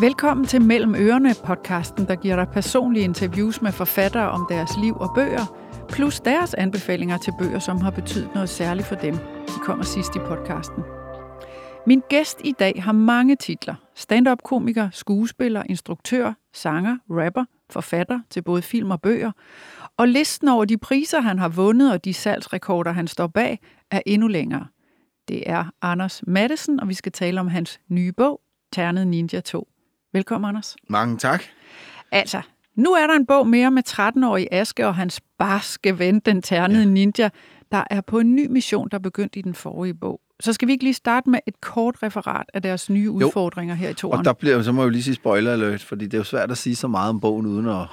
Velkommen til Mellem Ørerne podcasten, der giver dig personlige interviews med forfattere om deres liv og bøger, plus deres anbefalinger til bøger, som har betydet noget særligt for dem. De kommer sidst i podcasten. Min gæst i dag har mange titler. Stand-up-komiker, skuespiller, instruktør, sanger, rapper, forfatter til både film og bøger. Og listen over de priser, han har vundet og de salgsrekorder, han står bag, er endnu længere. Det er Anders Madsen, og vi skal tale om hans nye bog, Ternet Ninja 2. Velkommen, Anders. Mange tak. Altså, nu er der en bog mere med 13-årige Aske og hans barske ven, den ternede ja. ninja, der er på en ny mission, der begyndte i den forrige bog. Så skal vi ikke lige starte med et kort referat af deres nye udfordringer jo. her i toren? Og der bliver, så må jeg jo lige sige spoiler alert, fordi det er jo svært at sige så meget om bogen uden at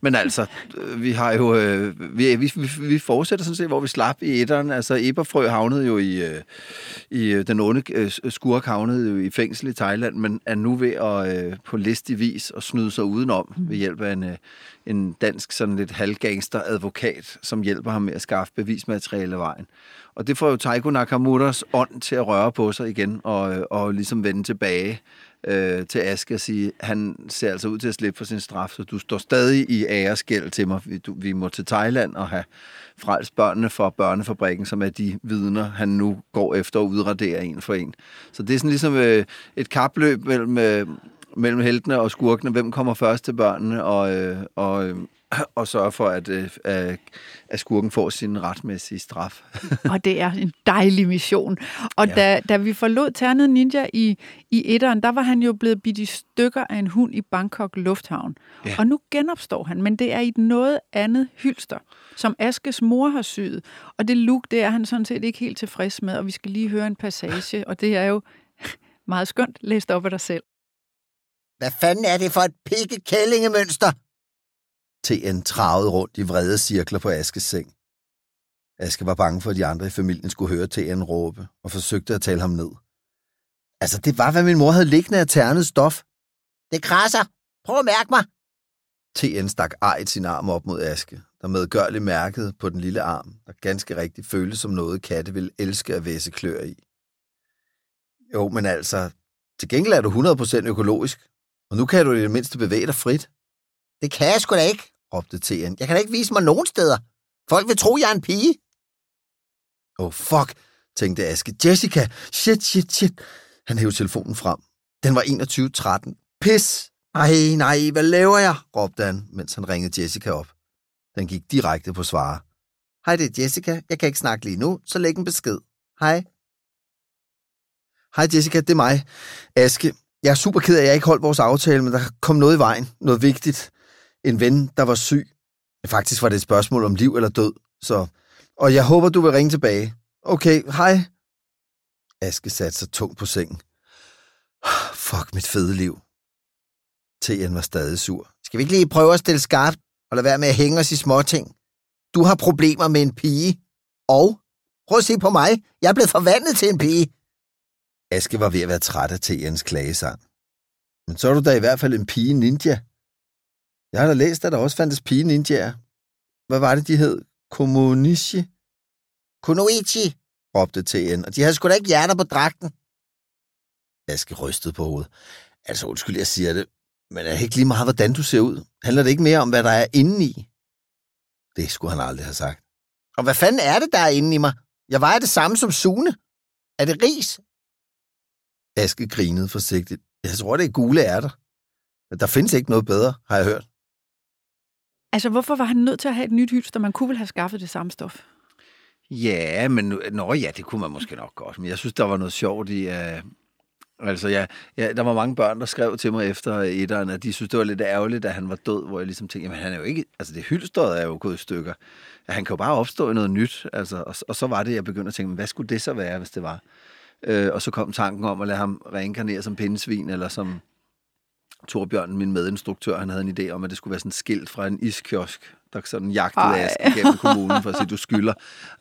men altså, vi har jo, øh, vi, vi, vi fortsætter sådan set, hvor vi slap i etteren. Altså, Eberfrø havnede jo i, øh, i øh, den onde øh, skurk havnede jo i fængsel i Thailand, men er nu ved at øh, på listig vis at snyde sig udenom mm. ved hjælp af en, øh, en dansk sådan lidt halvgangster advokat, som hjælper ham med at skaffe bevismateriale vejen. Og det får jo Taiko Nakamuras ånd til at røre på sig igen og, øh, og ligesom vende tilbage øh, til Aske og sige, han ser altså ud til at slippe for sin straf, så du står stadig i æresgæld til mig. Vi, du, vi må til Thailand og have frelst børnene fra børnefabrikken, som er de vidner, han nu går efter og udraderer en for en. Så det er sådan ligesom øh, et kapløb mellem, øh, mellem heltene og skurkene. Hvem kommer først til børnene, og, øh, og, øh, og sørge for, at, øh, at skurken får sin retmæssige straf. og det er en dejlig mission. Og ja. da, da vi forlod Ternet Ninja i, i etteren, der var han jo blevet bidt i stykker af en hund i Bangkok Lufthavn. Ja. Og nu genopstår han, men det er i et noget andet hylster, som Askes mor har syet. Og det look, det er han sådan set ikke helt tilfreds med, og vi skal lige høre en passage, og det er jo meget skønt læst op af dig selv. Hvad fanden er det for et pikke-kællingemønster? TN travede rundt i vrede cirkler på Askes seng. Aske var bange for, at de andre i familien skulle høre TN råbe, og forsøgte at tale ham ned. Altså, det var, hvad min mor havde liggende af ternet stof. Det krasser. Prøv at mærke mig. TN stak ejet sin arm op mod Aske, der medgørligt mærkede på den lille arm, der ganske rigtigt føltes som noget, katte ville elske at væse klør i. Jo, men altså, til gengæld er du 100% økologisk, og nu kan du i det mindste bevæge dig frit. Det kan jeg sgu da ikke, råbte TN. Jeg kan da ikke vise mig nogen steder. Folk vil tro, jeg er en pige. Oh, fuck, tænkte Aske. Jessica, shit, shit, shit. Han hævde telefonen frem. Den var 21.13. Pis! Ej, nej, hvad laver jeg? råbte han, mens han ringede Jessica op. Den gik direkte på svare. Hej, det er Jessica. Jeg kan ikke snakke lige nu, så læg en besked. Hej. Hej Jessica, det er mig. Aske, jeg er super ked af, at jeg ikke holdt vores aftale, men der kom noget i vejen. Noget vigtigt en ven, der var syg. Faktisk var det et spørgsmål om liv eller død, så... Og jeg håber, du vil ringe tilbage. Okay, hej. Aske satte sig tungt på sengen. Fuck mit fede liv. Tien var stadig sur. Skal vi ikke lige prøve at stille skarpt og lade være med at hænge os i småting? Du har problemer med en pige. Og? Prøv at se på mig. Jeg er blevet forvandlet til en pige. Aske var ved at være træt af Tiens klagesang. Men så er du da i hvert fald en pige ninja. Jeg har da læst, at der også fandtes pige ninjaer. Hvad var det, de hed? Komunishi? Kunoichi, råbte TN, og de havde sgu da ikke hjerter på dragten. Aske rystede på hovedet. Altså, undskyld, jeg siger det, men er det ikke lige meget, hvordan du ser ud? Handler det ikke mere om, hvad der er inde i? Det skulle han aldrig have sagt. Og hvad fanden er det, der er inde i mig? Jeg vejer det samme som Sune. Er det ris? Aske grinede forsigtigt. Jeg tror, det er gule ærter. Der findes ikke noget bedre, har jeg hørt. Altså, hvorfor var han nødt til at have et nyt hylster? Man kunne vel have skaffet det samme stof? Ja, men nå ja, det kunne man måske nok godt. Men jeg synes, der var noget sjovt i... Uh, altså, ja, ja, der var mange børn, der skrev til mig efter etteren, at de synes, det var lidt ærgerligt, at han var død, hvor jeg ligesom tænkte, jamen han er jo ikke... Altså, det hylstret er jo gået i stykker. Han kan jo bare opstå i noget nyt. Altså, og, og så var det, jeg begyndte at tænke, hvad skulle det så være, hvis det var? Øh, og så kom tanken om at lade ham reinkarnere som pindesvin, eller som Torbjørn, min medinstruktør, han havde en idé om, at det skulle være sådan skilt fra en iskiosk, der sådan jagtede Aske gennem kommunen for at sige, du skylder.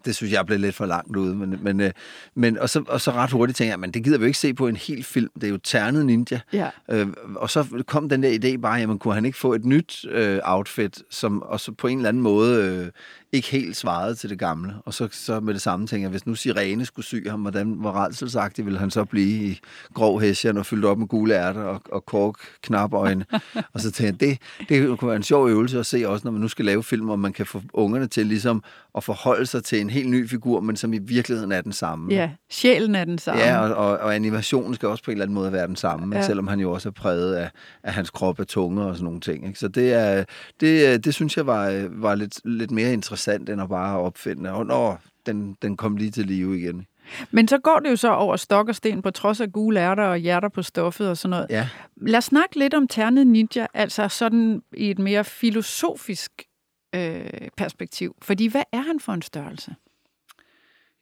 Det synes jeg blev lidt for langt ude. Men, men, øh, men, og, så, og så ret hurtigt tænkte jeg, men det gider vi jo ikke se på en hel film. Det er jo Ternet Ninja. Ja. Øh, og så kom den der idé bare, jamen kunne han ikke få et nyt øh, outfit, som også på en eller anden måde øh, ikke helt svarede til det gamle. Og så, så med det samme tænker jeg, hvis nu Sirene skulle sy ham, hvordan, hvor redselsagtig ville han så blive i grov hæsjen og fyldt op med gule ærter og, og kork knapøjne. og så tænkte jeg, det, det kunne være en sjov øvelse at se også, når man nu skal lave film, og man kan få ungerne til ligesom at forholde sig til en helt ny figur, men som i virkeligheden er den samme. Ja, sjælen er den samme. Ja, og, og, og animationen skal også på en eller anden måde være den samme, ja. selvom han jo også er præget af, af hans krop af tunge og sådan nogle ting. Ikke? Så det, er, det, det synes jeg var, var lidt, lidt mere interessant, end at bare opfinde, og når den, den kom lige til live igen. Men så går det jo så over stok og sten, på trods af gule ærter og hjerter på stoffet og sådan noget. Ja. Lad os snakke lidt om Ternet Ninja, altså sådan i et mere filosofisk øh, perspektiv. Fordi hvad er han for en størrelse?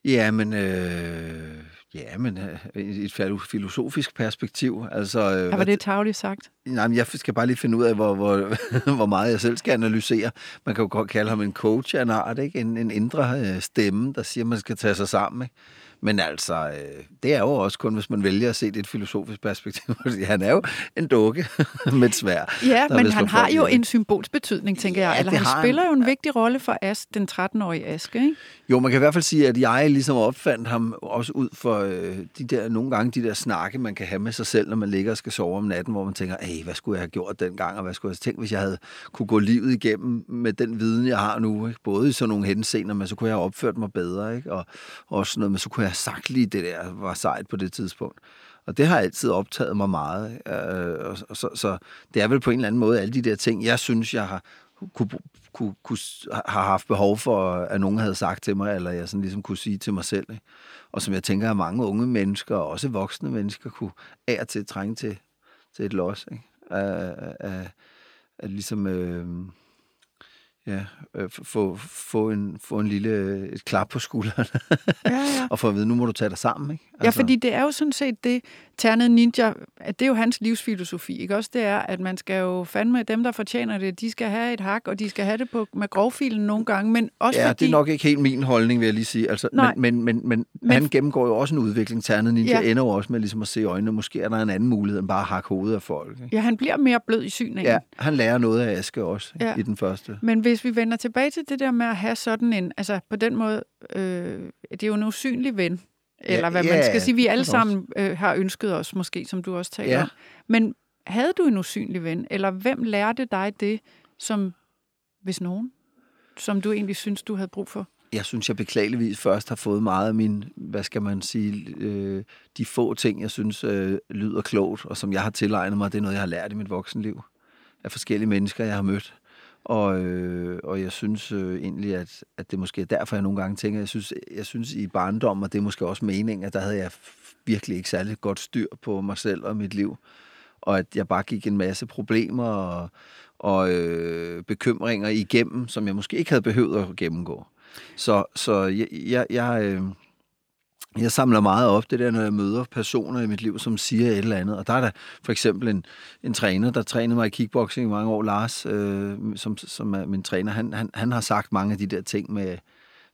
Ja, men, øh, ja, men øh, et filosofisk perspektiv. Altså, øh, ja, var det tageligt sagt? Nej, men jeg skal bare lige finde ud af, hvor, hvor, hvor meget jeg selv skal analysere. Man kan jo godt kalde ham en coach af en art, ikke? En, en indre øh, stemme, der siger, at man skal tage sig sammen. Ikke? Men altså, øh, det er jo også kun, hvis man vælger at se det i et filosofisk perspektiv. han er jo en dukke med et svær. Ja, men han har jo en symbolsk betydning, tænker ja, jeg. Eller han spiller han. jo en vigtig rolle for As, den 13-årige Aske, ikke? Jo, man kan i hvert fald sige, at jeg ligesom opfandt ham også ud for øh, de der, nogle gange de der snakke, man kan have med sig selv, når man ligger og skal sove om natten, hvor man tænker, hey, hvad skulle jeg have gjort dengang, og hvad skulle jeg tænke, hvis jeg havde kunne gå livet igennem med den viden, jeg har nu, ikke? både i sådan nogle henseender, men så kunne jeg have opført mig bedre, ikke? og også noget, men så kunne jeg have sagt lige det der, var sejt på det tidspunkt. Og det har altid optaget mig meget. Øh, og, og så, så det er vel på en eller anden måde alle de der ting, jeg synes, jeg har kunne, kunne, kunne, har haft behov for, at nogen havde sagt til mig, eller jeg sådan ligesom kunne sige til mig selv. Ikke? Og som jeg tænker, at mange unge mennesker, og også voksne mennesker, kunne af til trænge til, til et los. Ikke? At, at, at ligesom... Øh, ja, øh, få, få, en, få en lille et klap på skulderen. ja, ja. og få at vide, nu må du tage dig sammen. Ikke? Altså. Ja, fordi det er jo sådan set det, Ternet Ninja, det er jo hans livsfilosofi, ikke også? Det er, at man skal jo fandme, dem der fortjener det, de skal have et hak, og de skal have det på, med grovfilen nogle gange, men også Ja, fordi... det er nok ikke helt min holdning, vil jeg lige sige. Altså, Nej. Men, men, men, men, men, han gennemgår jo også en udvikling. Ternet Ninja ja. ender jo også med ligesom at se øjnene, måske er der en anden mulighed end bare at hakke hovedet af folk. Ikke? Ja, han bliver mere blød i synet. Ja, han lærer noget af Aske også ja. i den første. Men hvis vi vender tilbage til det der med at have sådan en, altså på den måde, øh, det er jo en usynlig ven, eller hvad ja, man skal sige. Vi alle sammen øh, har ønsket os, måske, som du også taler om. Men havde du en usynlig ven, eller hvem lærte dig det, som, hvis nogen, som du egentlig synes, du havde brug for? Jeg synes, jeg beklageligvis først har fået meget af min, hvad skal man sige, øh, de få ting, jeg synes øh, lyder klogt, og som jeg har tilegnet mig, det er noget, jeg har lært i mit voksenliv af forskellige mennesker, jeg har mødt. Og, øh, og jeg synes øh, egentlig, at, at det måske er derfor, jeg nogle gange tænker, jeg synes, jeg synes i barndom, og det er måske også meningen, at der havde jeg virkelig ikke særlig godt styr på mig selv og mit liv. Og at jeg bare gik en masse problemer og, og øh, bekymringer igennem, som jeg måske ikke havde behøvet at gennemgå. Så, så jeg, jeg, jeg, øh, jeg samler meget op det der, når jeg møder personer i mit liv, som siger et eller andet. Og der er der for eksempel en, en træner, der trænede mig i kickboxing i mange år, Lars, øh, som, som er min træner. Han, han, han har sagt mange af de der ting med,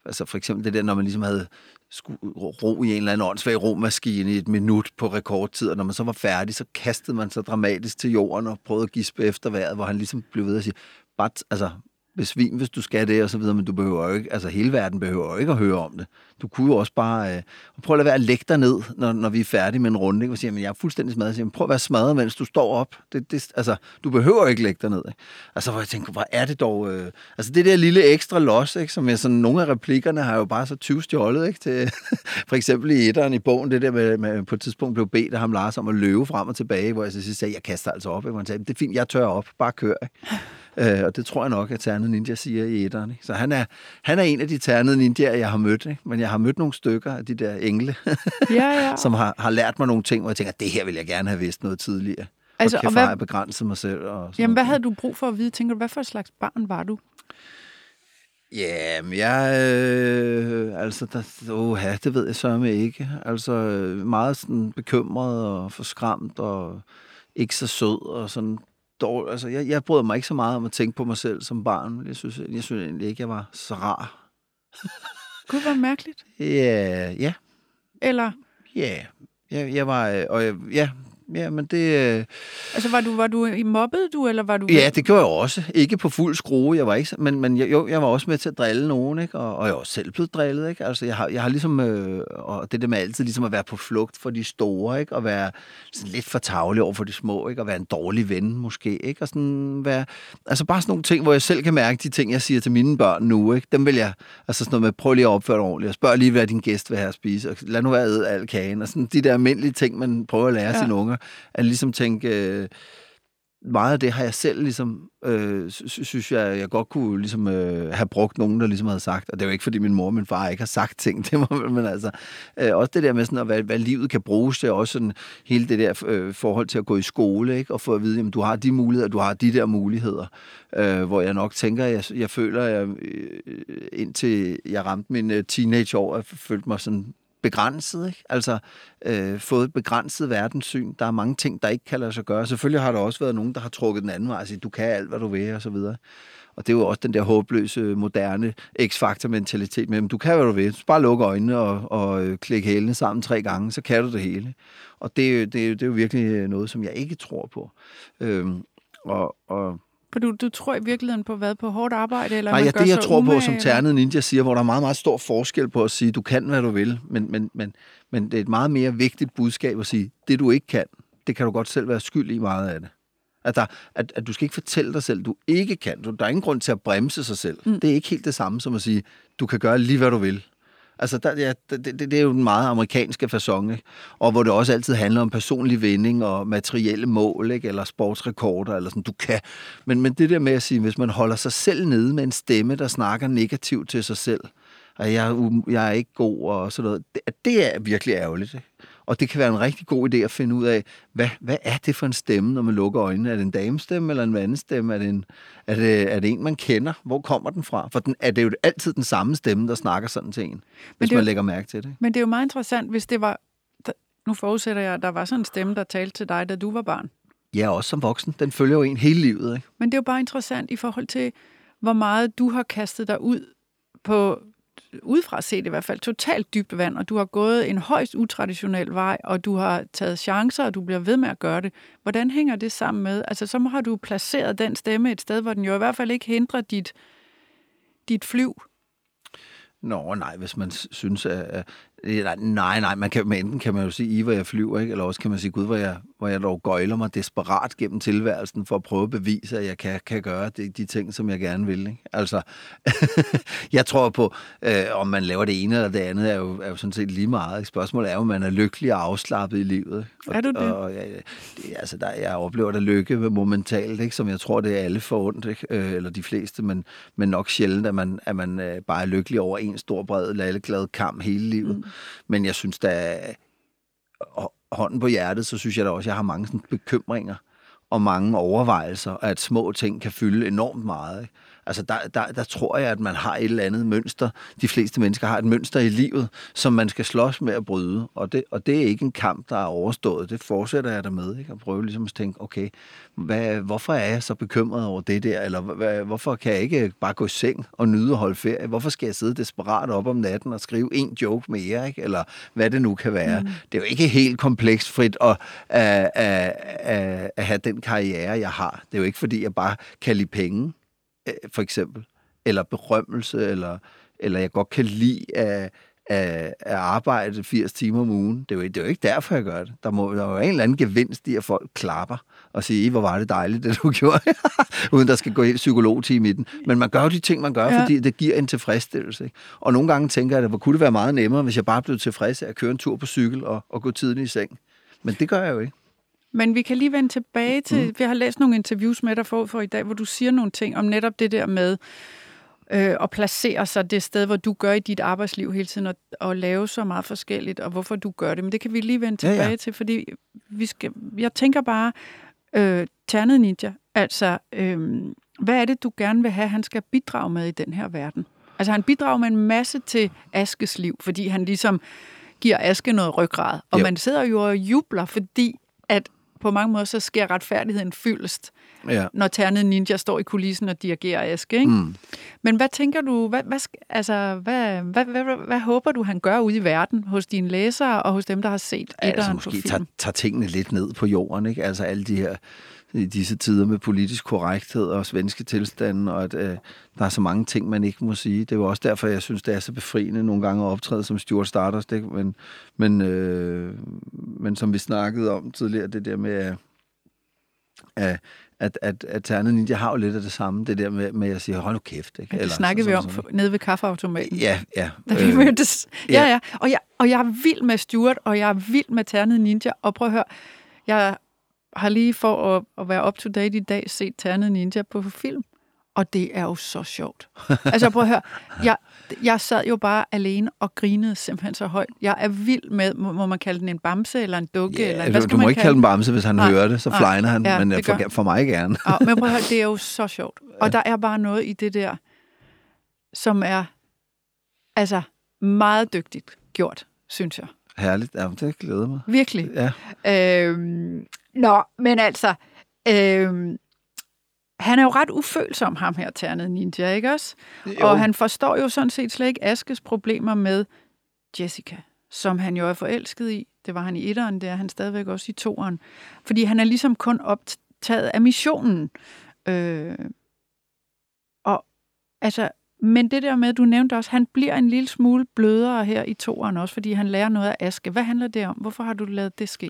altså for eksempel det der, når man ligesom havde skulle ro i en eller anden åndssvag romaskine i et minut på rekordtid, og når man så var færdig, så kastede man sig dramatisk til jorden og prøvede at gispe efter vejret, hvor han ligesom blev ved at sige, bare, altså, besvim, hvis du skal det, og så videre, men du behøver jo ikke, altså hele verden behøver jo ikke at høre om det. Du kunne jo også bare, øh, prøv at lade være at lægge dig ned, når, når vi er færdige med en runde, ikke? og sige, men jeg er fuldstændig smadret, siger, prøv at være smadret, mens du står op. Det, det, altså, du behøver ikke lægge dig ned. Ikke? Altså, hvor jeg tænker, hvor er det dog, øh, altså det der lille ekstra los, ikke? som jeg sådan, nogle af replikkerne har jo bare så 20 stjålet, ikke? Til, for eksempel i etteren i bogen, det der med, med på et tidspunkt blev bedt af ham Lars om at løbe frem og tilbage, hvor jeg så sagde, jeg kaster altså op, ikke? hvor han sagde, det er fint, jeg tør op, bare kør. Ikke? Øh, og det tror jeg nok, at Ternet Ninja siger i etteren. Ikke? Så han er, han er en af de Ternet Ninjaer, jeg har mødt. Ikke? Men jeg har mødt nogle stykker af de der engle, ja, ja. som har, har lært mig nogle ting, hvor jeg tænker, det her vil jeg gerne have vidst noget tidligere. Altså, og, og hvad, jeg begrænset mig selv. Og jamen, hvad havde du brug for at vide? Tænker du, hvad for et slags barn var du? Ja, men jeg, øh, altså, der, åh, ja, det ved jeg med ikke. Altså, meget sådan bekymret og forskræmt og ikke så sød og sådan dårlig. Altså, jeg, jeg bryder mig ikke så meget om at tænke på mig selv som barn. Jeg synes, jeg synes egentlig ikke, jeg var så rar. Gud, hvor mærkeligt. Ja, ja. Eller? Ja, jeg, jeg var, og jeg, ja, ja, men det... Øh... Altså, var du, var du i mobbet du, eller var du... Ja, det gjorde jeg også. Ikke på fuld skrue, jeg var ikke, men, men jeg, jo, jeg var også med til at drille nogen, ikke? Og, og jeg også selv blevet drillet, ikke? Altså, jeg har, jeg har ligesom, øh, og det der med altid ligesom at være på flugt for de store, ikke? Og være sådan lidt for tavlig over for de små, ikke? Og være en dårlig ven, måske, ikke? Og sådan være, altså bare sådan nogle ting, hvor jeg selv kan mærke de ting, jeg siger til mine børn nu, ikke? Dem vil jeg, altså sådan noget med, prøv lige at opføre dig ordentligt, og spørg lige, hvad din gæst vil have at spise, og lad nu være at al kagen, og sådan de der almindelige ting, man prøver at lære ja. sine unger, at ligesom tænke, øh, meget af det har jeg selv ligesom, øh, synes jeg, jeg godt kunne ligesom, øh, have brugt nogen, der ligesom havde sagt, og det er jo ikke, fordi min mor og min far ikke har sagt ting til mig, men altså, øh, også det der med sådan, at hvad, hvad livet kan bruges til, også sådan hele det der øh, forhold til at gå i skole, ikke? og få at vide, jamen, du har de muligheder, du har de der muligheder, øh, hvor jeg nok tænker, jeg, jeg føler, jeg, øh, indtil jeg ramte min øh, teenageår, jeg følte mig sådan begrænset, ikke? altså øh, fået et begrænset verdenssyn. Der er mange ting, der ikke kan lade sig gøre. Selvfølgelig har der også været nogen, der har trukket den anden vej og sagt, du kan alt, hvad du vil, og så videre. Og det er jo også den der håbløse, moderne X-faktor-mentalitet med, du kan, hvad du vil. Du bare lukke øjnene og, og øh, klikke hælene sammen tre gange, så kan du det hele. Og det, det, det er jo virkelig noget, som jeg ikke tror på. Øhm, og, og for du, du tror i virkeligheden på hvad? På hårdt arbejde? Eller Nej, ja, det jeg tror umage, på, som Ternet Ninja siger, hvor der er meget, meget stor forskel på at sige, du kan, hvad du vil, men, men, men, men det er et meget mere vigtigt budskab at sige, det du ikke kan, det kan du godt selv være skyld i meget af det. At, der, at, at du skal ikke fortælle dig selv, du ikke kan. Du, der er ingen grund til at bremse sig selv. Mm. Det er ikke helt det samme som at sige, du kan gøre lige, hvad du vil. Altså, der, ja, det, det, det er jo den meget amerikanske fasonge, og hvor det også altid handler om personlig vinding og materielle mål, ikke? eller sportsrekorder, eller sådan, du kan. Men, men det der med at sige, hvis man holder sig selv nede med en stemme, der snakker negativt til sig selv, at jeg, jeg er ikke god og sådan noget, det, det er virkelig ærgerligt. Ikke? Og det kan være en rigtig god idé at finde ud af, hvad, hvad er det for en stemme, når man lukker øjnene? Er det en damestemme eller en vandestemme? Er det en, er det, er det en, man kender? Hvor kommer den fra? For den, er det jo altid den samme stemme, der snakker sådan til en, hvis man lægger mærke til det. Men det er jo meget interessant, hvis det var... Nu forudsætter jeg, at der var sådan en stemme, der talte til dig, da du var barn. Ja, også som voksen. Den følger jo en hele livet. Ikke? Men det er jo bare interessant i forhold til, hvor meget du har kastet dig ud på udefra set i hvert fald, totalt dybt vand, og du har gået en højst utraditionel vej, og du har taget chancer, og du bliver ved med at gøre det. Hvordan hænger det sammen med? Altså, så har du placeret den stemme et sted, hvor den jo i hvert fald ikke hindrer dit, dit flyv. Nå, nej, hvis man synes, at, Nej, nej, man kan, men enten kan man jo sige, I, hvor jeg flyver, ikke? eller også kan man sige, gud, hvor jeg, hvor jeg dog gøjler mig desperat gennem tilværelsen for at prøve at bevise, at jeg kan, kan gøre de, de ting, som jeg gerne vil. Ikke? Altså, jeg tror på, øh, om man laver det ene eller det andet, er jo, er jo sådan set lige meget. Spørgsmålet er jo, om man er lykkelig og afslappet i livet. Og, er du det? Og, ja, det altså, der, jeg oplever det lykke momentalt, ikke? som jeg tror, det er alle for ondt, ikke? Øh, eller de fleste, men, men nok sjældent, at man, at man øh, bare er lykkelig over en stor, bred, lalleglad kamp hele livet. Mm. Men jeg synes da, hånden på hjertet, så synes jeg da også, at jeg har mange sådan bekymringer og mange overvejelser, at små ting kan fylde enormt meget. Ikke? Altså, der, der, der tror jeg, at man har et eller andet mønster. De fleste mennesker har et mønster i livet, som man skal slås med at bryde. Og det, og det er ikke en kamp, der er overstået. Det fortsætter jeg der med. Ikke? At prøve ligesom at tænke, okay, hvad, hvorfor er jeg så bekymret over det der? Eller hvad, hvorfor kan jeg ikke bare gå i seng og nyde at holde ferie? Hvorfor skal jeg sidde desperat op om natten og skrive en joke mere? Ikke? Eller hvad det nu kan være. Mm. Det er jo ikke helt kompleksfrit at, at, at, at, at have den karriere, jeg har. Det er jo ikke, fordi jeg bare kan lide penge for eksempel, eller berømmelse, eller, eller jeg godt kan lide at, at, at arbejde 80 timer om ugen. Det er, jo, det er jo ikke derfor, jeg gør det. Der må der er jo en eller anden gevinst i, at folk klapper og siger, hvor var det dejligt, det du gjorde, uden der skal gå helt psykologteam i den. Men man gør jo de ting, man gør, ja. fordi det giver en tilfredsstillelse. Ikke? Og nogle gange tænker jeg, at hvor kunne det være meget nemmere, hvis jeg bare blev tilfreds af at køre en tur på cykel og, og gå tiden i seng. Men det gør jeg jo ikke. Men vi kan lige vende tilbage til, mm. vi har læst nogle interviews med dig for, for i dag, hvor du siger nogle ting om netop det der med øh, at placere sig det sted, hvor du gør i dit arbejdsliv hele tiden, og, og lave så meget forskelligt, og hvorfor du gør det. Men det kan vi lige vende tilbage ja, ja. til, fordi vi skal, jeg tænker bare, øh, Ternet Ninja, altså, øh, hvad er det, du gerne vil have, han skal bidrage med i den her verden? Altså, han bidrager med en masse til Askes liv, fordi han ligesom giver Aske noget ryggrad. Og jo. man sidder jo og jubler, fordi at på mange måder, så sker retfærdigheden fyldest, Ja. når Ternet Ninja står i kulissen og dirigerer Aske. Ikke? Mm. Men hvad tænker du, hvad, hvad, altså, hvad, hvad, hvad, hvad, hvad håber du, han gør ude i verden hos dine læsere og hos dem, der har set etteren altså på måske film? tager, tager tingene lidt ned på jorden, ikke? Altså alle de her i disse tider med politisk korrekthed og svenske tilstande, og at øh, der er så mange ting, man ikke må sige. Det er jo også derfor, jeg synes, det er så befriende nogle gange at optræde som Stuart Stardust, ikke? Men, men, øh, men som vi snakkede om tidligere, det der med, at, at, at, at, Ternet Ninja har jo lidt af det samme, det der med, med at sige, hold nu kæft. Ikke? Ja, det snakkede vi om sådan- for- nede ved kaffeautomaten. Ja, ja. Da vi øh, mødtes. Ja, ja. ja. Og jeg, og jeg er vild med Stuart, og jeg er vild med Ternet Ninja. Og prøv at høre, jeg har lige for at, at være up to date i dag set Ternet Ninja på film. Og det er jo så sjovt. Altså prøv at høre, jeg, jeg sad jo bare alene og grinede simpelthen så højt. Jeg er vild med, må, må man kalde den en bamse eller en dukke? Ja, eller, hvad skal du må man ikke kalde den bamse, hvis han Nej, hører det, så nej, han, ja, men det for, gør- for mig gerne. Ja, men prøv at høre, det er jo så sjovt. Og der er bare noget i det der, som er altså meget dygtigt gjort, synes jeg. Herligt, ja, det glæder mig. Virkelig. Ja. Øhm, nå, men altså, øhm, han er jo ret ufølsom, ham her, Ternet Ninja, ikke også? Jo. Og han forstår jo sådan set slet ikke Askes problemer med Jessica, som han jo er forelsket i. Det var han i etteren, det er han stadigvæk også i toeren. Fordi han er ligesom kun optaget af missionen. Øh, og altså, men det der med, du nævnte også, han bliver en lille smule blødere her i toeren også, fordi han lærer noget af Aske. Hvad handler det om? Hvorfor har du lavet det ske?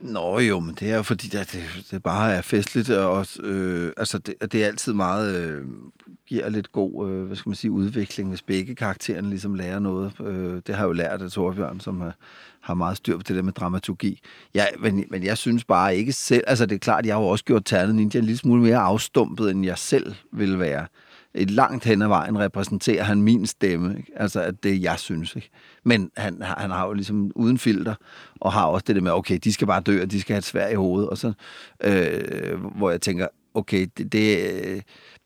Nå jo, men det er fordi, det, det, det bare er festligt, og også, øh, altså det, det er altid meget, øh, giver lidt god, øh, hvad skal man sige, udvikling, hvis begge karaktererne ligesom lærer noget. Øh, det har jeg jo lært af Torbjørn, som har, har meget styr på det der med dramaturgi. Ja, men, men jeg synes bare ikke selv, altså det er klart, jeg har jo også gjort Ternet Ninja en lille smule mere afstumpet, end jeg selv ville være. Et langt hen ad vejen repræsenterer han min stemme, ikke? altså at det jeg synes. Ikke? Men han, han har jo ligesom uden filter, og har også det der med, okay, de skal bare dø, og de skal have et svær i hovedet, og så, øh, hvor jeg tænker, okay, det, det,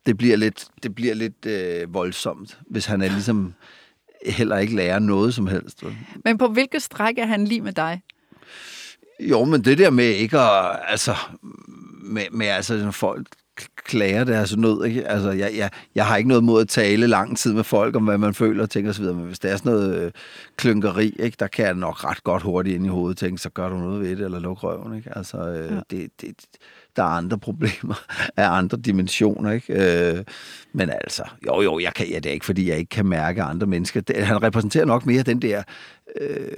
det bliver lidt, det bliver lidt øh, voldsomt, hvis han er ligesom heller ikke lærer noget som helst. Men på hvilket stræk er han lige med dig? Jo, men det der med ikke at, altså, med, med altså, folk klager deres nød, ikke? Altså, jeg, jeg, jeg har ikke noget mod at tale lang tid med folk om, hvad man føler og tænker osv., men hvis der er sådan noget øh, klynkeri, ikke, der kan jeg nok ret godt hurtigt ind i hovedet tænke, så gør du noget ved det, eller luk røven, ikke? Altså, øh, ja. det, det, der er andre problemer af andre dimensioner, ikke? Øh, men altså, jo jo, jeg kan, ja, det er ikke, fordi jeg ikke kan mærke andre mennesker. Det, han repræsenterer nok mere den der... Øh,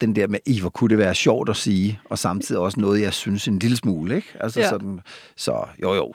den der med, i hvor kunne det være sjovt at sige, og samtidig også noget, jeg synes en lille smule, ikke? Altså Ja. sådan, så jo jo.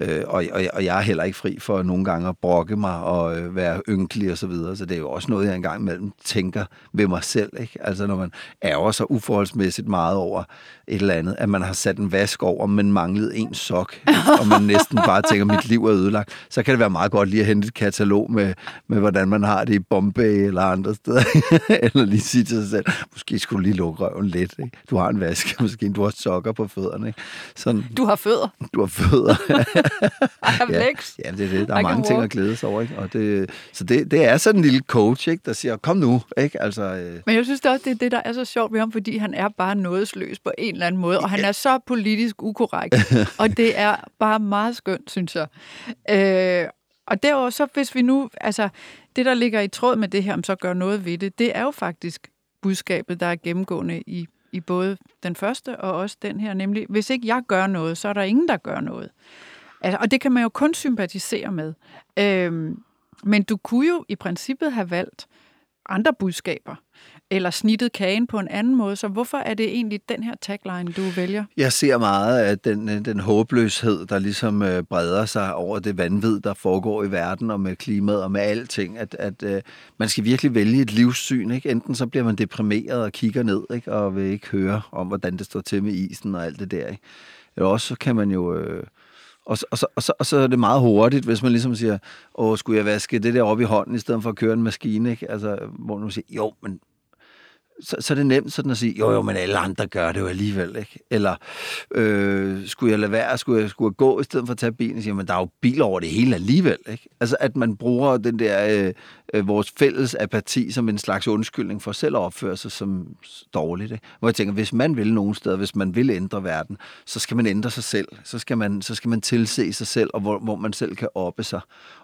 Øh, og, og, og jeg er heller ikke fri for nogle gange at brokke mig og øh, være ynkelig og så videre, så det er jo også noget, jeg engang imellem tænker ved mig selv, ikke? Altså når man ærger sig uforholdsmæssigt meget over et eller andet, at man har sat en vask over, men manglede en sok, ikke? og man næsten bare tænker, mit liv er ødelagt, så kan det være meget godt lige at hente et katalog med, med hvordan man har det i Bombay eller andre steder, eller lige sige til sig selv, måske skulle du lige lukke røven lidt, ikke? Du har en vaskemaskine, du har sokker på fødderne, ikke? Sådan, Du har fødder. du har fødder. Ja. Ja, det er det. Der er mange ting at glæde sig over, ikke? Og det, så det, det er sådan en lille coach, ikke? Der siger, kom nu, ikke? Altså, øh, Men jeg synes da også, det er det, der er så sjovt ved ham, fordi han er bare nådesløs på en eller anden måde, og han er så politisk ukorrekt. og det er bare meget skønt, synes jeg. Øh, og derudover, så hvis vi nu, altså, det der ligger i tråd med det her, om så gør noget ved det, det er jo faktisk budskabet, der er gennemgående i, i både den første og også den her, nemlig, hvis ikke jeg gør noget, så er der ingen, der gør noget. Altså, og det kan man jo kun sympatisere med. Øhm, men du kunne jo i princippet have valgt andre budskaber, eller snittet kagen på en anden måde. Så hvorfor er det egentlig den her tagline, du vælger? Jeg ser meget af den, øh, den håbløshed, der ligesom øh, breder sig over det vanvid, der foregår i verden, og med klimaet og med alting. At, at øh, man skal virkelig vælge et livssyn. Ikke? Enten så bliver man deprimeret og kigger ned, ikke? og vil ikke høre om, hvordan det står til med isen og alt det der. Ikke? Eller også kan man jo... Øh, og, så, og, så, og, så, og så er det meget hurtigt, hvis man ligesom siger, åh, skulle jeg vaske det der op i hånden, i stedet for at køre en maskine, ikke? Altså, hvor man siger, jo, men så, så er det nemt sådan at sige, jo jo, men alle andre gør det jo alligevel, ikke? Eller øh, skulle jeg lade være, skulle jeg, skulle jeg gå i stedet for at tage bilen? Siger, men der er jo bil over det hele alligevel, ikke? Altså at man bruger den der, øh, øh, vores fælles apati som en slags undskyldning for selv at opføre sig som dårligt, ikke? Hvor jeg tænker, hvis man vil nogen steder, hvis man vil ændre verden, så skal man ændre sig selv. Så skal man, så skal man tilse sig selv, og hvor, hvor man selv kan oppe sig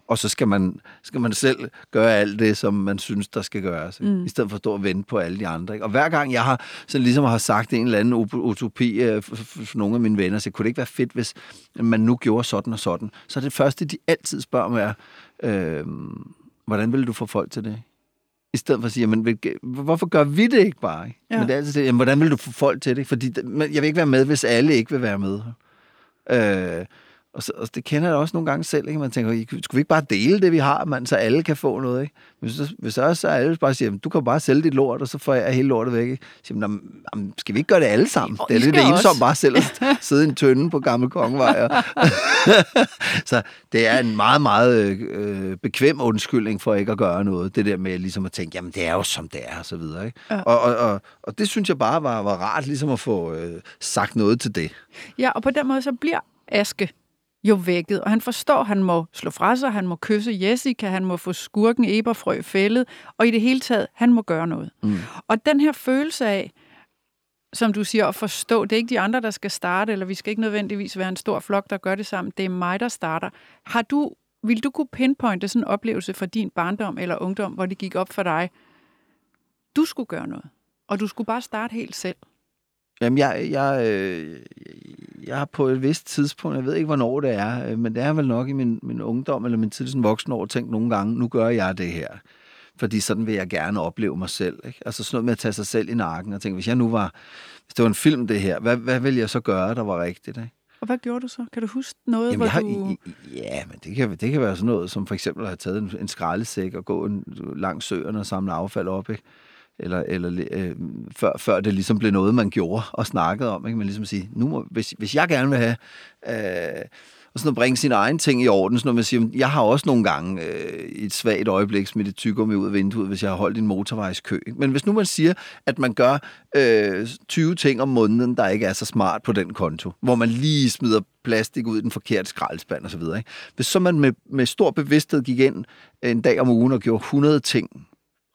og så skal man, skal man selv gøre alt det, som man synes, der skal gøres, mm. i stedet for at stå og vente på alle de andre. Ikke? Og hver gang jeg har sådan ligesom har sagt en eller anden utopi øh, for nogle af mine venner, så kunne det ikke være fedt, hvis man nu gjorde sådan og sådan. Så det første, de altid spørger mig er, øh, hvordan vil du få folk til det? I stedet for at sige, men hvorfor gør vi det ikke bare? Ikke? Ja. Men det er altid det, jamen, hvordan vil du få folk til det? Fordi jeg vil ikke være med, hvis alle ikke vil være med. Øh, og, så, og det kender jeg også nogle gange selv, ikke? Man tænker, skulle vi ikke bare dele det, vi har, man, så alle kan få noget, ikke? Hvis, hvis også så alle bare siger, du kan bare sælge dit lort, og så får jeg hele lortet væk, ikke? Så siger, man, skal vi ikke gøre det alle sammen? det er lidt ensomt bare selv at sidde i en tønde på Gamle Kongevej. så det er en meget, meget øh, bekvem undskyldning for ikke at gøre noget. Det der med ligesom at tænke, jamen det er jo som det er, og så videre, ikke? Ja. Og, og, og, og det synes jeg bare var, var rart, ligesom at få øh, sagt noget til det. Ja, og på den måde så bliver Aske jo vækket, og han forstår, at han må slå fra sig, han må kysse Jessica, han må få skurken Eberfrø fældet, og i det hele taget, han må gøre noget. Mm. Og den her følelse af, som du siger, at forstå, det er ikke de andre, der skal starte, eller vi skal ikke nødvendigvis være en stor flok, der gør det sammen, det er mig, der starter. Har du, vil du kunne pinpointe sådan en oplevelse fra din barndom eller ungdom, hvor det gik op for dig, du skulle gøre noget, og du skulle bare starte helt selv? Jamen, jeg, jeg, øh, jeg har på et vist tidspunkt, jeg ved ikke, hvornår det er, øh, men det er vel nok i min, min ungdom eller min tidligste voksen år, tænkt nogle gange, nu gør jeg det her. Fordi sådan vil jeg gerne opleve mig selv. Ikke? Altså sådan noget med at tage sig selv i nakken og tænke, hvis jeg nu var, hvis det var en film det her, hvad, hvad vil jeg så gøre, der var rigtigt? Ikke? Og hvad gjorde du så? Kan du huske noget, Jamen, hvor har, du... Ja, men det kan, det kan være sådan noget, som for eksempel at have taget en, en skraldesæk og gå en, langs søerne og samle affald op. Ikke? Eller, eller øh, før, før det ligesom blev noget, man gjorde og snakkede om. Ikke? Men ligesom sige, nu må, hvis, hvis jeg gerne vil have... Øh, og sådan at bringe sine egne ting i orden, så når man siger, jeg har også nogle gange øh, et svagt øjeblik smidt et tyggegummi ud af vinduet, hvis jeg har holdt en motorvejskø. Ikke? Men hvis nu man siger, at man gør øh, 20 ting om måneden, der ikke er så smart på den konto, hvor man lige smider plastik ud i den forkerte skraldespand osv., ikke? hvis så man med, med stor bevidsthed gik ind en dag om ugen og gjorde 100 ting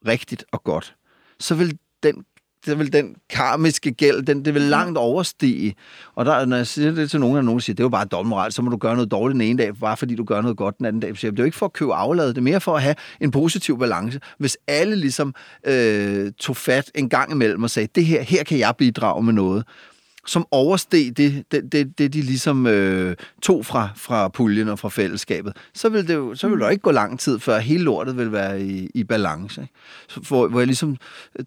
rigtigt og godt, så vil den så vil den karmiske gæld, den, det vil langt overstige. Og der, når jeg siger det til nogen, og nogen siger, det er jo bare dobbeltmoral, så må du gøre noget dårligt den ene dag, bare fordi du gør noget godt den anden dag. Så det er jo ikke for at købe aflad, det er mere for at have en positiv balance. Hvis alle ligesom øh, tog fat en gang imellem og sagde, det her, her kan jeg bidrage med noget, som oversteg det, det, det, det de ligesom øh, tog fra, fra puljen og fra fællesskabet, så vil, det jo, så vil der ikke gå lang tid, før hele lortet vil være i, i balance. Ikke? Så hvor, hvor jeg ligesom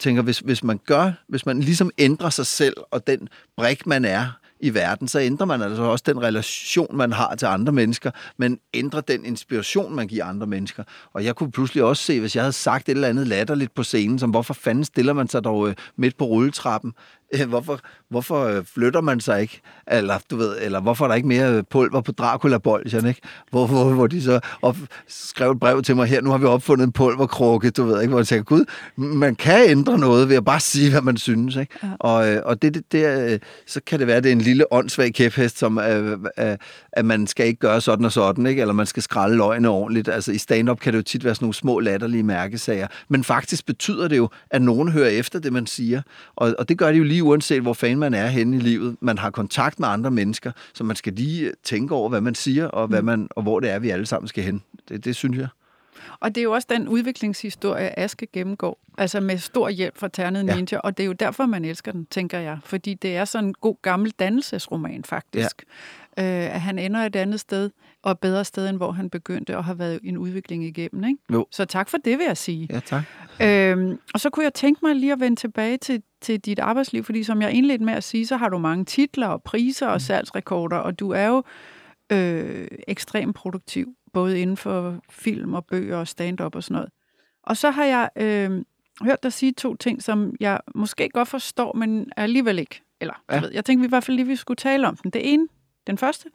tænker, hvis, hvis man gør, hvis man ligesom ændrer sig selv, og den brik, man er, i verden, så ændrer man altså også den relation, man har til andre mennesker, men ændrer den inspiration, man giver andre mennesker. Og jeg kunne pludselig også se, hvis jeg havde sagt et eller andet latterligt på scenen, som hvorfor fanden stiller man sig dog øh, midt på rulletrappen? Hvorfor, hvorfor øh, flytter man sig ikke? Eller, du ved, eller hvorfor er der ikke mere pulver på Dracula-bolgen, ikke? Hvor, hvor, hvor de så op, skrev et brev til mig, her nu har vi opfundet en pulverkrukke, du ved ikke, hvor jeg tænker, gud, man kan ændre noget ved at bare sige, hvad man synes, ikke? Ja. Og, øh, og det, det, det, så kan det være, det er en lille åndssvag kæphest, som øh, øh, at man skal ikke gøre sådan og sådan, ikke? Eller man skal skralde løgene ordentligt. Altså i stand-up kan det jo tit være sådan nogle små latterlige mærkesager. Men faktisk betyder det jo, at nogen hører efter det, man siger. Og, og det gør det jo lige lige uanset hvor fan man er henne i livet. Man har kontakt med andre mennesker, så man skal lige tænke over, hvad man siger, og, hvad mm. man, og hvor det er, vi alle sammen skal hen. Det, det synes jeg. Og det er jo også den udviklingshistorie, Aske gennemgår, altså med stor hjælp fra Ternet Ninja, ja. og det er jo derfor, man elsker den, tænker jeg, fordi det er sådan en god gammel dannelsesroman, faktisk. Øh, at han ender et andet sted, og et bedre sted, end hvor han begyndte, og har været en udvikling igennem. Ikke? Jo. Så tak for det, vil jeg sige. Ja, tak. Øhm, og så kunne jeg tænke mig lige at vende tilbage til, til dit arbejdsliv, fordi som jeg indledte med at sige, så har du mange titler og priser og mm. salgsrekorder, og du er jo øh, ekstremt produktiv, både inden for film og bøger og stand-up og sådan noget. Og så har jeg øh, hørt dig sige to ting, som jeg måske godt forstår, men alligevel ikke. Eller, ja. jeg, ved, jeg tænkte vi i hvert fald lige, vi skulle tale om den. Det ene, den første,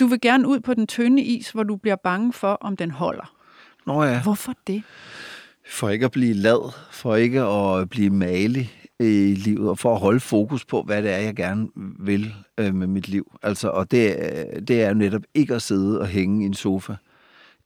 du vil gerne ud på den tynde is, hvor du bliver bange for, om den holder. Nå ja. Hvorfor det? For ikke at blive lad, for ikke at blive malig, i livet, og for at holde fokus på, hvad det er, jeg gerne vil øh, med mit liv. Altså, og det, det er jo netop ikke at sidde og hænge i en sofa,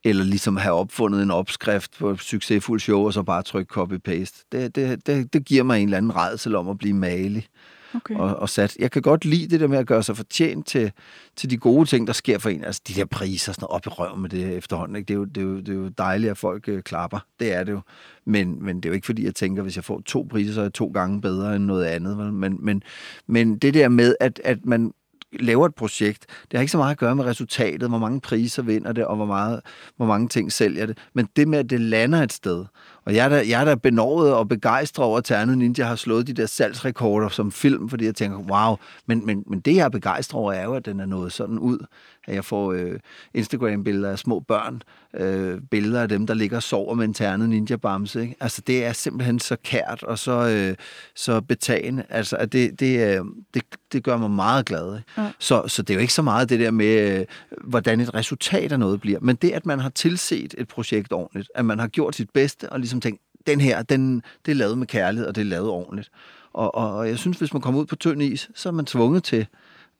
eller ligesom have opfundet en opskrift på et succesfuldt show, og så bare trykke copy-paste. Det, det, det, det giver mig en eller anden redsel om at blive malig okay. og, og sat. Jeg kan godt lide det der med at gøre sig fortjent til, til de gode ting, der sker for en. Altså de der priser, sådan op i røven med det efterhånden. Ikke? Det, er jo, det, er jo, det er jo dejligt, at folk øh, klapper. Det er det jo. Men, men det er jo ikke fordi, jeg tænker, hvis jeg får to priser, så er jeg to gange bedre end noget andet. Vel? Men, men, men det der med, at, at man laver et projekt, det har ikke så meget at gøre med resultatet, hvor mange priser vinder det, og hvor, meget, hvor mange ting sælger det. Men det med, at det lander et sted, og jeg er da, jeg er da benovet og begejstret over, at Ternet Ninja har slået de der salgsrekorder som film, fordi jeg tænker, wow, men, men, men det, jeg er begejstret over, er jo, at den er nået sådan ud, at jeg får øh, Instagram-billeder af små børn, øh, billeder af dem, der ligger og sover med en ternet ninja-bamse. Ikke? Altså, det er simpelthen så kært og så, øh, så betagende. Altså, at det, det, øh, det, det gør mig meget glad. Ikke? Ja. Så, så det er jo ikke så meget det der med, øh, hvordan et resultat af noget bliver, men det, at man har tilset et projekt ordentligt, at man har gjort sit bedste og ligesom tænkt, den her, den, det er lavet med kærlighed, og det er lavet ordentligt. Og, og, og jeg synes, hvis man kommer ud på tynd is, så er man tvunget til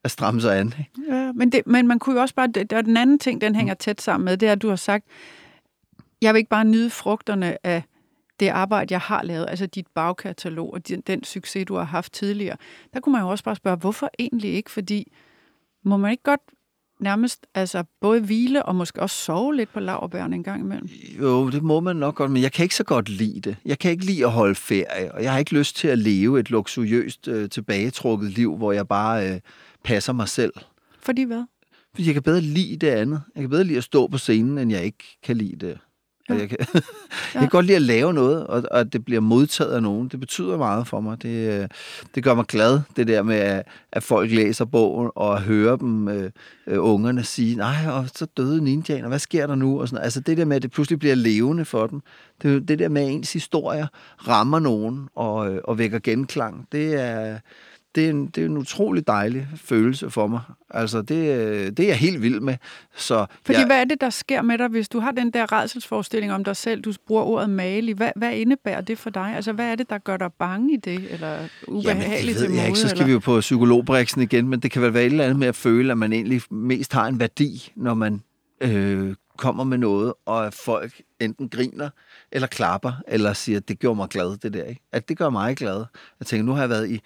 at stramme sig an. Ikke? Ja, men, det, men man kunne jo også bare... Det, er den anden ting, den hænger mm. tæt sammen med, det er, at du har sagt, jeg vil ikke bare nyde frugterne af det arbejde, jeg har lavet, altså dit bagkatalog og den, den succes, du har haft tidligere. Der kunne man jo også bare spørge, hvorfor egentlig ikke? Fordi må man ikke godt nærmest altså både hvile og måske også sove lidt på laverbærene en gang imellem? Jo, det må man nok godt, men jeg kan ikke så godt lide det. Jeg kan ikke lide at holde ferie, og jeg har ikke lyst til at leve et luksuriøst øh, tilbagetrukket liv, hvor jeg bare øh, passer mig selv. Fordi hvad? Fordi jeg kan bedre lide det andet. Jeg kan bedre lide at stå på scenen, end jeg ikke kan lide det. Ja. Jeg, kan, jeg ja. kan godt lide at lave noget, og, og det bliver modtaget af nogen. Det betyder meget for mig. Det, øh, det gør mig glad, det der med, at, at folk læser bogen og hører dem, øh, øh, ungerne, sige, nej, og så døde ninjaen, og hvad sker der nu? Og sådan, altså det der med, at det pludselig bliver levende for dem. Det, det der med, at ens historier rammer nogen og, øh, og vækker genklang. Det er det er, en, det er en utrolig dejlig følelse for mig. Altså, det, det er jeg helt vild med. Så Fordi jeg, hvad er det, der sker med dig, hvis du har den der redselsforestilling om dig selv, du bruger ordet male Hvad, hvad indebærer det for dig? Altså, hvad er det, der gør dig bange i det, eller ubehageligt Jamen, til mode? Ikke, så skal eller? vi jo på psykologbriksen igen, men det kan vel være et eller andet med at føle, at man egentlig mest har en værdi, når man øh, kommer med noget, og at folk enten griner, eller klapper, eller siger, det gjorde mig glad, det der. Ikke? At det gør mig glad. Jeg tænker, nu har jeg været i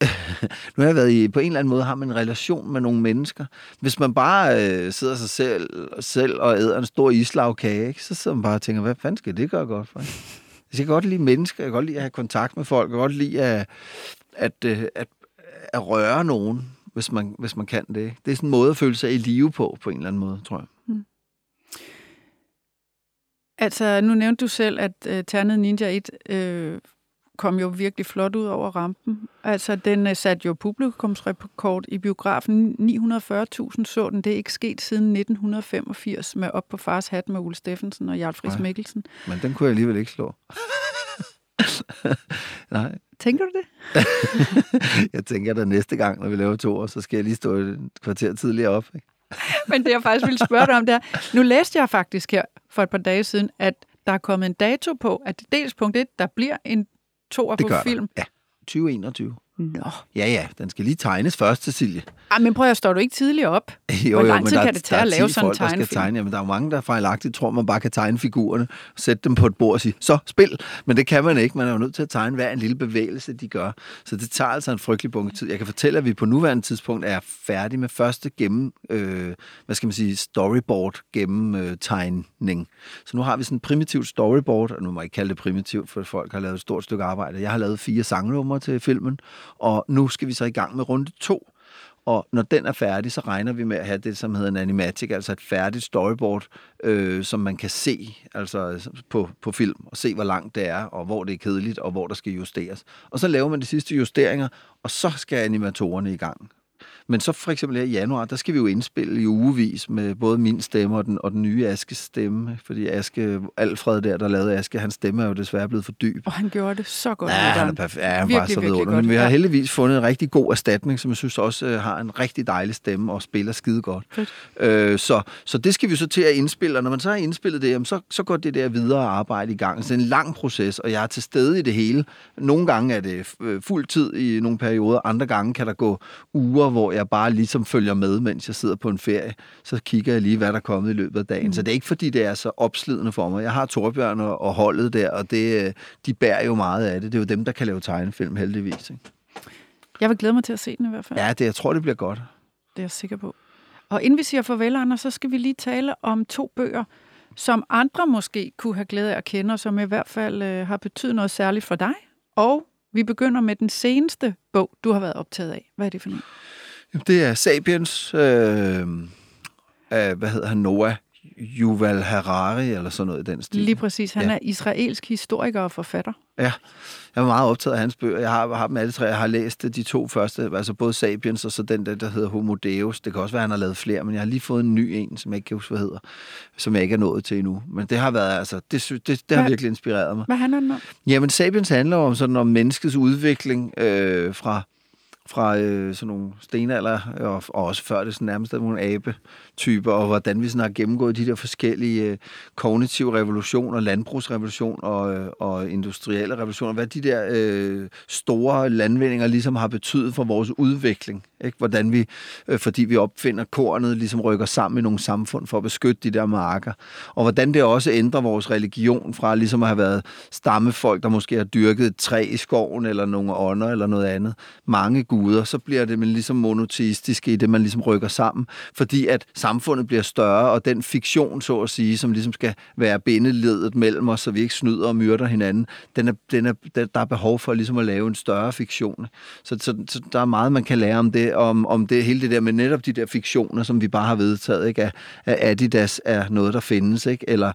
nu har jeg været i, på en eller anden måde, har man en relation med nogle mennesker. Hvis man bare øh, sidder sig selv, selv og æder en stor islagkage, ikke, så sidder man bare og tænker, hvad fanden skal det gøre godt for? Jeg kan godt lide mennesker, jeg kan godt lide at have kontakt med folk, jeg kan godt lide at, at, at, at, at røre nogen, hvis man, hvis man kan det. Det er sådan en måde at føle sig i live på, på en eller anden måde, tror jeg. Mm. Altså, nu nævnte du selv, at uh, Ternet Ninja 1 øh, kom jo virkelig flot ud over rampen. Altså, den uh, satte jo publikumsrekord i biografen. 940.000 så den. Det er ikke sket siden 1985 med Op på fars hat med Ole Steffensen og Jarl Friis Mikkelsen. Men den kunne jeg alligevel ikke slå. Nej. Tænker du det? jeg tænker, at næste gang, når vi laver to år, så skal jeg lige stå et kvarter tidligere op. Ikke? Men det, jeg faktisk ville spørge dig om, det er, nu læste jeg faktisk her for et par dage siden, at der er kommet en dato på, at dels punkt 1, der bliver en toer på film. Ja, 2021. Nå. Ja, ja, den skal lige tegnes først, Cecilie. Ah, men prøv at, står du ikke tidligere op? jo, Hvor lang jo, tid der, kan det tage at lave sådan en tegnefilm? Der, skal tegne. Jamen, der er jo mange, der fejlagtigt tror, man bare kan tegne figurerne, sætte dem på et bord og sige, så spil. Men det kan man ikke. Man er jo nødt til at tegne hver en lille bevægelse, de gør. Så det tager altså en frygtelig bunke tid. Jeg kan fortælle, at vi på nuværende tidspunkt er færdige med første gennem, øh, hvad skal man sige, storyboard gennem øh, tegning. Så nu har vi sådan en primitivt storyboard, og nu må jeg ikke kalde det primitivt, for folk har lavet et stort stykke arbejde. Jeg har lavet fire sangnumre til filmen, og nu skal vi så i gang med runde to. Og når den er færdig, så regner vi med at have det, som hedder en animatic, altså et færdigt storyboard, øh, som man kan se altså på, på film, og se, hvor langt det er, og hvor det er kedeligt, og hvor der skal justeres. Og så laver man de sidste justeringer, og så skal animatorerne i gang. Men så for eksempel her i januar, der skal vi jo indspille i ugevis med både min stemme og den, og den nye Askes stemme. Fordi Aske, Alfred der, der lavede Aske, hans stemme er jo desværre blevet for dyb. Og han gjorde det så godt. Ja, han er perfekt. Ja, han var så vidunderlig. Men vi har heldigvis fundet en rigtig god erstatning, som jeg synes også øh, har en rigtig dejlig stemme og spiller skide godt. Øh, så, så det skal vi så til at indspille, og når man så har indspillet det, jamen, så, så går det der videre arbejde i gang. Så det er en lang proces, og jeg er til stede i det hele. Nogle gange er det øh, fuld tid i nogle perioder, andre gange kan der gå uger, hvor jeg bare ligesom følger med, mens jeg sidder på en ferie. Så kigger jeg lige, hvad der er kommet i løbet af dagen. Mm. Så det er ikke, fordi det er så opslidende for mig. Jeg har Torbjørn og holdet der, og det, øh, de bærer jo meget af det. Det er jo dem, der kan lave tegnefilm, heldigvis. Ikke? Jeg vil glæde mig til at se den i hvert fald. Ja, det, jeg tror, det bliver godt. Det er jeg sikker på. Og inden vi siger farvel, Anders, så skal vi lige tale om to bøger, som andre måske kunne have glæde af at kende, og som i hvert fald øh, har betydet noget særligt for dig. Og vi begynder med den seneste bog, du har været optaget af. Hvad er det for en? Det er Sapiens, øh, af, hvad hedder han, Noah Yuval Harari, eller sådan noget i den stil. Lige præcis. Han ja. er israelsk historiker og forfatter. Ja, jeg er meget optaget af hans bøger. Jeg har, har dem alle tre. Jeg har læst de to første, altså både Sapiens og så den der, der hedder Homo Deus. Det kan også være, at han har lavet flere, men jeg har lige fået en ny en, som jeg ikke kan huske, hvad hedder, som jeg ikke er nået til endnu. Men det har været, altså, det, det, det hvad, har virkelig inspireret mig. Hvad handler den om? Jamen, Sapiens handler om sådan om menneskets udvikling øh, fra fra øh, sådan nogle stenalder, og, og også før det sådan nærmest nogle abe-typer, og hvordan vi sådan har gennemgået de der forskellige øh, kognitive revolutioner, landbrugsrevolution og, øh, og industrielle revolutioner, hvad de der øh, store landvindinger ligesom har betydet for vores udvikling. Ikke? Hvordan vi, øh, fordi vi opfinder kornet, ligesom rykker sammen i nogle samfund for at beskytte de der marker. Og hvordan det også ændrer vores religion fra ligesom at have været stammefolk, der måske har dyrket et træ i skoven, eller nogle ånder, eller noget andet. Mange guder, så bliver det man ligesom monoteistisk i det, man ligesom rykker sammen, fordi at samfundet bliver større, og den fiktion, så at sige, som ligesom skal være bindeledet mellem os, så vi ikke snyder og myrder hinanden, den er, den er, der er behov for ligesom at lave en større fiktion. Så, så, så der er meget, man kan lære om det, om, om det hele det der med netop de der fiktioner, som vi bare har vedtaget, ikke? At, at Adidas er noget, der findes, ikke? Eller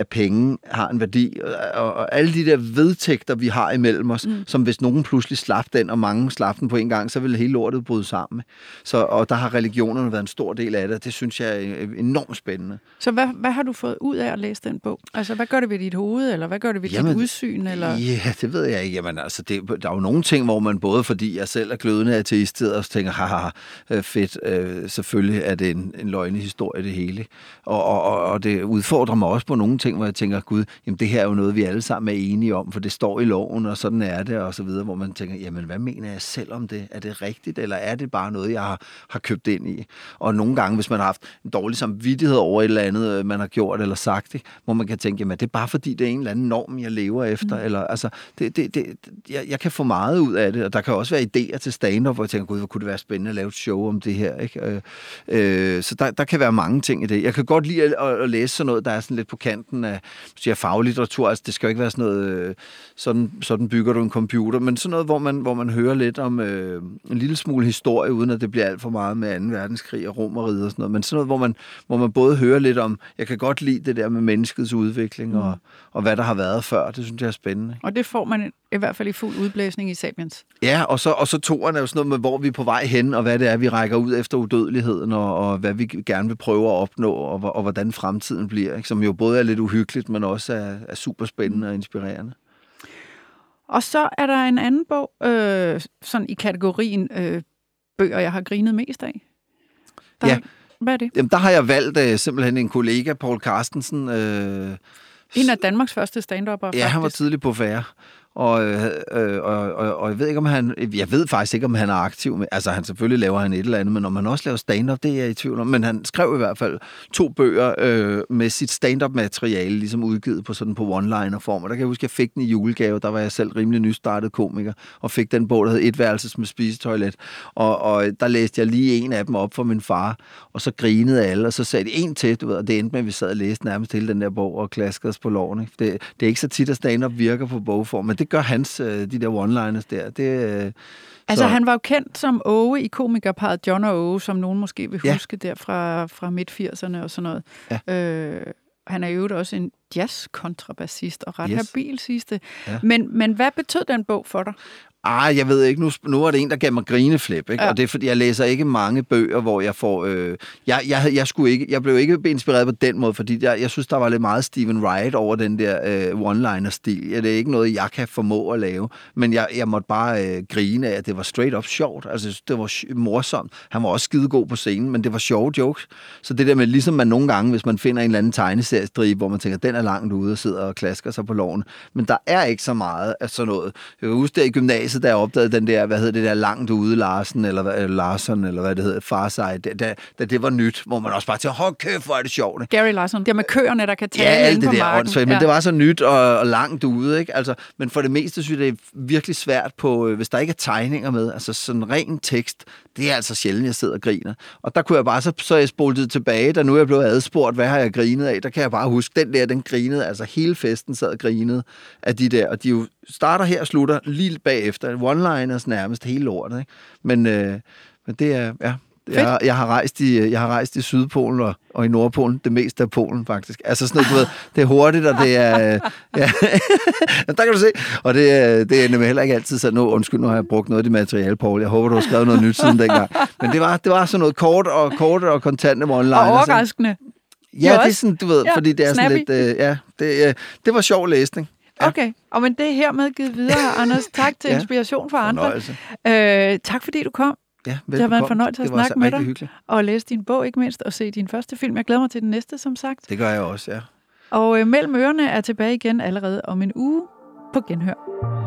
at penge har en værdi, og, og alle de der vedtægter, vi har imellem os, mm. som hvis nogen pludselig slap den, og mange slap den på en gang, så ville hele lortet bryde sammen. Så, og der har religionerne været en stor del af det, det synes jeg er enormt spændende. Så hvad, hvad har du fået ud af at læse den bog? Altså, hvad gør det ved dit hoved, eller hvad gør det ved Jamen, dit udsyn? Eller? Ja, det ved jeg ikke. Jamen, altså, det, der er jo nogle ting, hvor man både, fordi jeg selv er glødende ateist, og tænker, haha, øh, fedt, øh, selvfølgelig er det en, en løgne historie, det hele. Og, og, og det udfordrer mig også på nogle ting, hvor jeg tænker, gud, jamen det her er jo noget, vi alle sammen er enige om, for det står i loven, og sådan er det, og så videre, hvor man tænker, jamen hvad mener jeg selv om det? Er det rigtigt, eller er det bare noget, jeg har, har købt ind i? Og nogle gange, hvis man har haft en dårlig samvittighed over et eller andet, øh, man har gjort eller sagt, det, hvor man kan tænke, jamen det er bare fordi, det er en eller anden norm, jeg lever efter, mm. eller altså, det, det, det, jeg, jeg kan få meget ud af det, og der kan også være idéer til stand-up, hvor jeg tænker, gud, hvor kunne det være spændende at lave et show om det her, ikke? Øh, øh, så der, der kan være mange ting i det. Jeg kan godt lide at, at læse sådan noget, der er sådan lidt på kanten af siger faglitteratur, altså det skal jo ikke være sådan noget, øh, sådan, sådan bygger du en computer, men sådan noget, hvor man, hvor man hører lidt om øh, en lille smule historie, uden at det bliver alt for meget med 2. verdenskrig og romeriet og sådan noget, men sådan noget, hvor man, hvor man både hører lidt om, jeg kan godt lide det der med menneskets udvikling, mm. og, og hvad der har været før, det synes jeg er spændende. Og det får man i hvert fald i fuld udblæsning i Sapiens. Ja, og så, og så toeren er jo sådan noget med, hvor vi er på vej hen, og hvad det er, vi rækker ud efter udødeligheden, og, og hvad vi gerne vil prøve at opnå, og, og hvordan fremtiden bliver, ikke? som jo både er lidt uhyggeligt, men også er, er super spændende og inspirerende. Og så er der en anden bog, øh, sådan i kategorien øh, bøger, jeg har grinet mest af. Der, ja. Hvad er det? Jamen, der har jeg valgt øh, simpelthen en kollega, Paul Carstensen, øh, en af Danmarks første stand Ja, faktisk. han var tidlig på færre. Og, øh, øh, og, og, og jeg ved ikke, om han... Jeg ved faktisk ikke, om han er aktiv. Med, altså, han selvfølgelig laver han et eller andet, men om han også laver stand-up, det er jeg i tvivl om. Men han skrev i hvert fald to bøger øh, med sit stand-up-materiale, ligesom udgivet på sådan på one-liner-form. Og der kan jeg huske, at jeg fik den i julegave. Der var jeg selv rimelig nystartet komiker, og fik den bog, der hed Et værelses med spisetoilet. Og, og der læste jeg lige en af dem op for min far, og så grinede alle, og så sagde de en til, du ved, og det endte med, at vi sad og læste nærmest hele den der bog og klaskede os på loven. Ikke? Det, det er ikke så tit, at stand-up virker på bogform, men det gør hans, øh, de der one-liners der. Det, øh, altså, så. han var jo kendt som Åge i komikerparet John og Åge, som nogen måske vil huske ja. der fra, fra midt-80'erne og sådan noget. Ja. Øh, han er jo også en jazz-kontrabassist og ret yes. habil sidste. Ja. Men, men hvad betød den bog for dig? Ah, jeg ved ikke. Nu, nu er det en, der gav mig grineflip, ikke? Ja. Og det er, fordi jeg læser ikke mange bøger, hvor jeg får... Øh, jeg, jeg, jeg, skulle ikke, jeg blev ikke inspireret på den måde, fordi jeg, jeg synes, der var lidt meget Stephen Wright over den der øh, one-liner-stil. Det er ikke noget, jeg kan formå at lave. Men jeg, jeg måtte bare øh, grine af, at det var straight up sjovt. Altså, det var morsomt. Han var også skidegod på scenen, men det var sjove jokes. Så det der med, ligesom man nogle gange, hvis man finder en eller anden tegneseriestribe, hvor man tænker, den er langt ude og sidder og klasker sig på loven. Men der er ikke så meget af sådan noget. Jeg kan huske der i gymnasiet, da jeg opdagede den der, hvad hedder det der, langt ude Larsen, eller, eller Larsen, eller hvad det hedder, Farside, da, da, da det var nyt, hvor man også bare tænkte, hold kæft, hvor er det sjovt. ikke? Gary Larson. Det med køerne, der kan Ja, tale alt inde det på der marken. åndssvagt, men det var så nyt og, og langt ude, ikke? Altså, men for det meste synes jeg, det er virkelig svært på, øh, hvis der ikke er tegninger med, altså sådan ren tekst, det er altså sjældent, jeg sidder og griner. Og der kunne jeg bare, så, så jeg spolet det tilbage, da nu er jeg blevet adspurgt, hvad har jeg grinet af, der kan jeg bare huske, den der, den grinede, altså hele festen sad og grinede af de der, og de jo starter her og slutter lige bagefter, one-liners nærmest hele lortet, ikke? Men, øh, men det er, ja, jeg, jeg, har rejst i, jeg har rejst i Sydpolen og, og i Nordpolen, det meste af Polen faktisk. Altså sådan noget, du ved, det er hurtigt, og det er... øh, Ja, der kan du se. Og det, er- det er nemlig heller ikke altid sådan, nu, undskyld, nu har jeg brugt noget af det materiale, Paul. Jeg håber, du har skrevet noget nyt siden dengang. Men det var, det var sådan noget kort og, kort og kontante one Og overraskende. Ja, det er sådan, du ved, Ja, fordi det er sådan snappy. lidt... Øh, ja, det, øh, det var sjov læsning. Ja. Okay, og men det er hermed givet videre, Anders. Tak til Ja. inspiration for andre. Øh, tak fordi du kom Ja, har været en velbekomme. fornøjelse at Det snakke med dig. Hyggeligt. og læse din bog, ikke mindst, og se din første film. Jeg glæder mig til den næste, som sagt. Det gør jeg også, ja. Og øh, Mellem Ørerne er tilbage igen allerede om en uge på genhør.